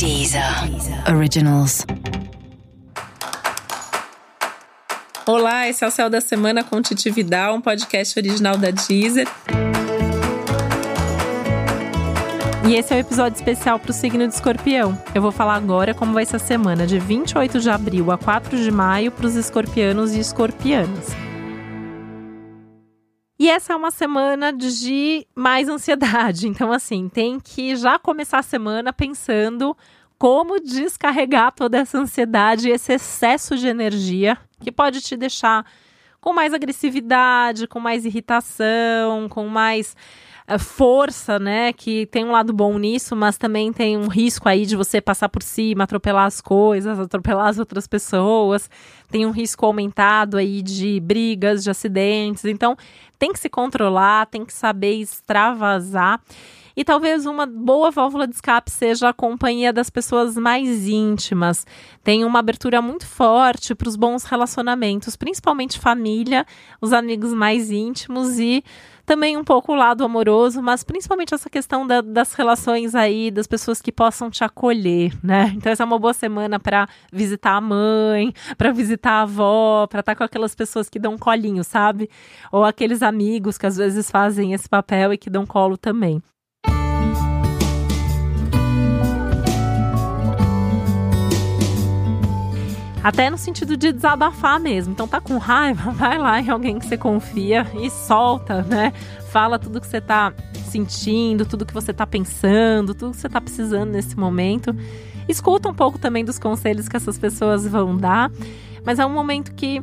Deezer Originals. Olá, esse é o Céu da Semana com Titi Vidal, um podcast original da Deezer. E esse é o um episódio especial para o signo de escorpião. Eu vou falar agora como vai ser a semana de 28 de abril a 4 de maio para os escorpianos e escorpianas. E essa é uma semana de mais ansiedade. Então, assim, tem que já começar a semana pensando como descarregar toda essa ansiedade esse excesso de energia que pode te deixar com mais agressividade, com mais irritação, com mais força, né? Que tem um lado bom nisso, mas também tem um risco aí de você passar por cima, atropelar as coisas, atropelar as outras pessoas. Tem um risco aumentado aí de brigas, de acidentes. Então, tem que se controlar, tem que saber extravasar. E talvez uma boa válvula de escape seja a companhia das pessoas mais íntimas. Tem uma abertura muito forte para os bons relacionamentos, principalmente família, os amigos mais íntimos e também um pouco o lado amoroso, mas principalmente essa questão da, das relações aí, das pessoas que possam te acolher, né? Então essa é uma boa semana para visitar a mãe, para visitar a avó, para estar tá com aquelas pessoas que dão colinho, sabe? Ou aqueles amigos que às vezes fazem esse papel e que dão colo também. Até no sentido de desabafar mesmo. Então tá com raiva, vai lá em alguém que você confia e solta, né? Fala tudo que você tá sentindo, tudo que você tá pensando, tudo que você tá precisando nesse momento. Escuta um pouco também dos conselhos que essas pessoas vão dar, mas é um momento que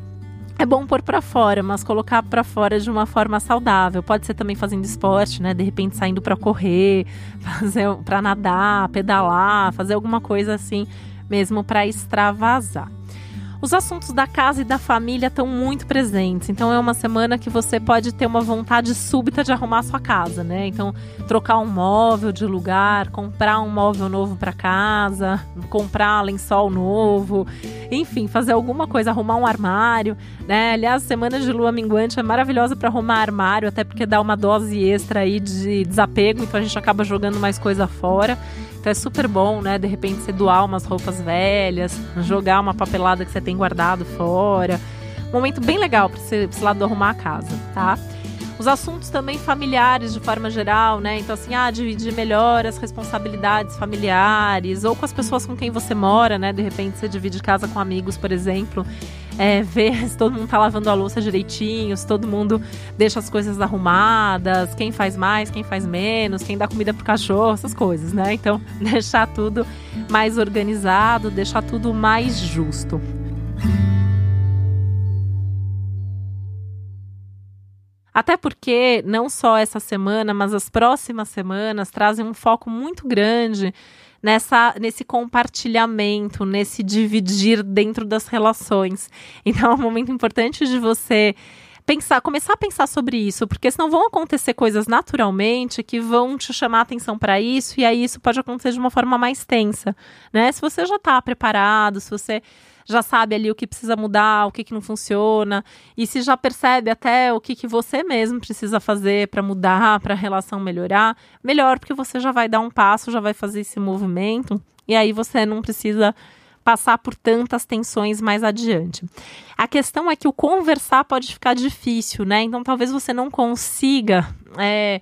é bom pôr para fora, mas colocar para fora de uma forma saudável. Pode ser também fazendo esporte, né? De repente saindo para correr, fazer para nadar, pedalar, fazer alguma coisa assim, mesmo para extravasar. Os assuntos da casa e da família estão muito presentes, então é uma semana que você pode ter uma vontade súbita de arrumar sua casa, né? Então, trocar um móvel de lugar, comprar um móvel novo para casa, comprar lençol novo, enfim, fazer alguma coisa, arrumar um armário, né? Aliás, semana de lua minguante é maravilhosa para arrumar armário, até porque dá uma dose extra aí de desapego, então a gente acaba jogando mais coisa fora. É super bom, né? De repente você doar umas roupas velhas, jogar uma papelada que você tem guardado fora. Um momento bem legal para esse, esse lado arrumar a casa, tá? Os assuntos também familiares de forma geral, né? Então, assim, ah, dividir melhor as responsabilidades familiares, ou com as pessoas com quem você mora, né? De repente você divide casa com amigos, por exemplo é, ver se todo mundo tá lavando a louça direitinho, se todo mundo deixa as coisas arrumadas, quem faz mais, quem faz menos, quem dá comida pro cachorro, essas coisas, né? Então, deixar tudo mais organizado, deixar tudo mais justo. Até porque não só essa semana, mas as próximas semanas trazem um foco muito grande nessa nesse compartilhamento, nesse dividir dentro das relações. Então é um momento importante de você pensar, começar a pensar sobre isso, porque senão vão acontecer coisas naturalmente que vão te chamar atenção para isso e aí isso pode acontecer de uma forma mais tensa, né? Se você já está preparado, se você já sabe ali o que precisa mudar, o que, que não funciona, e se já percebe até o que, que você mesmo precisa fazer para mudar, para a relação melhorar, melhor, porque você já vai dar um passo, já vai fazer esse movimento, e aí você não precisa passar por tantas tensões mais adiante. A questão é que o conversar pode ficar difícil, né? Então talvez você não consiga. É,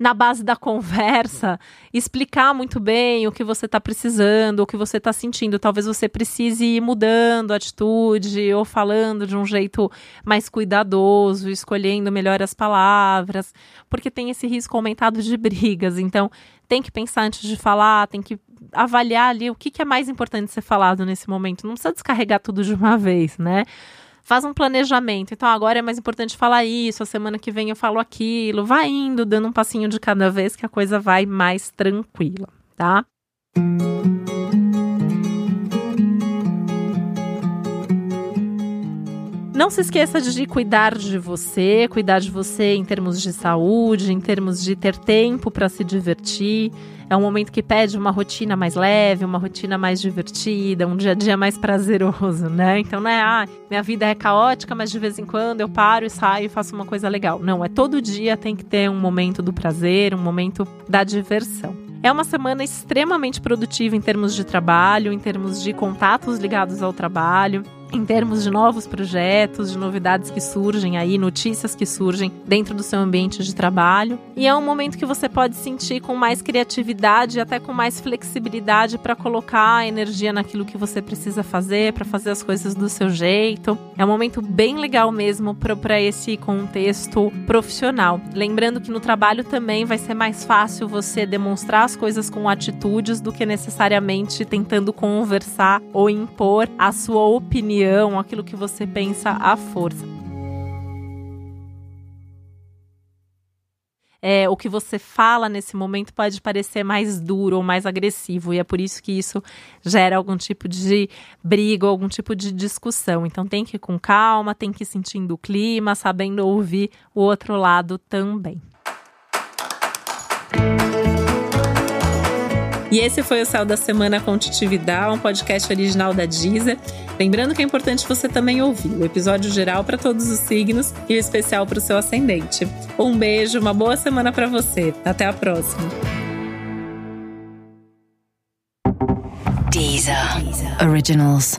na base da conversa, explicar muito bem o que você está precisando, o que você está sentindo. Talvez você precise ir mudando a atitude ou falando de um jeito mais cuidadoso, escolhendo melhor as palavras, porque tem esse risco aumentado de brigas. Então, tem que pensar antes de falar, tem que avaliar ali o que, que é mais importante ser falado nesse momento. Não precisa descarregar tudo de uma vez, né? Faz um planejamento. Então agora é mais importante falar isso, a semana que vem eu falo aquilo. Vai indo, dando um passinho de cada vez que a coisa vai mais tranquila, tá? Não se esqueça de cuidar de você, cuidar de você em termos de saúde, em termos de ter tempo para se divertir. É um momento que pede uma rotina mais leve, uma rotina mais divertida, um dia a dia mais prazeroso, né? Então não é, ah, minha vida é caótica, mas de vez em quando eu paro e saio e faço uma coisa legal. Não, é todo dia tem que ter um momento do prazer, um momento da diversão. É uma semana extremamente produtiva em termos de trabalho, em termos de contatos ligados ao trabalho em termos de novos projetos, de novidades que surgem aí, notícias que surgem dentro do seu ambiente de trabalho. E é um momento que você pode sentir com mais criatividade, até com mais flexibilidade para colocar energia naquilo que você precisa fazer, para fazer as coisas do seu jeito. É um momento bem legal mesmo para esse contexto profissional. Lembrando que no trabalho também vai ser mais fácil você demonstrar as coisas com atitudes do que necessariamente tentando conversar ou impor a sua opinião opinião, aquilo que você pensa à força. É, o que você fala nesse momento pode parecer mais duro ou mais agressivo, e é por isso que isso gera algum tipo de briga, algum tipo de discussão. Então tem que ir com calma, tem que ir sentindo o clima, sabendo ouvir o outro lado também. E esse foi o Céu da Semana com Titividade, um podcast original da Deezer. Lembrando que é importante você também ouvir o episódio geral para todos os signos e o especial para o seu ascendente. Um beijo, uma boa semana para você. Até a próxima. Deezer. Deezer. Originals.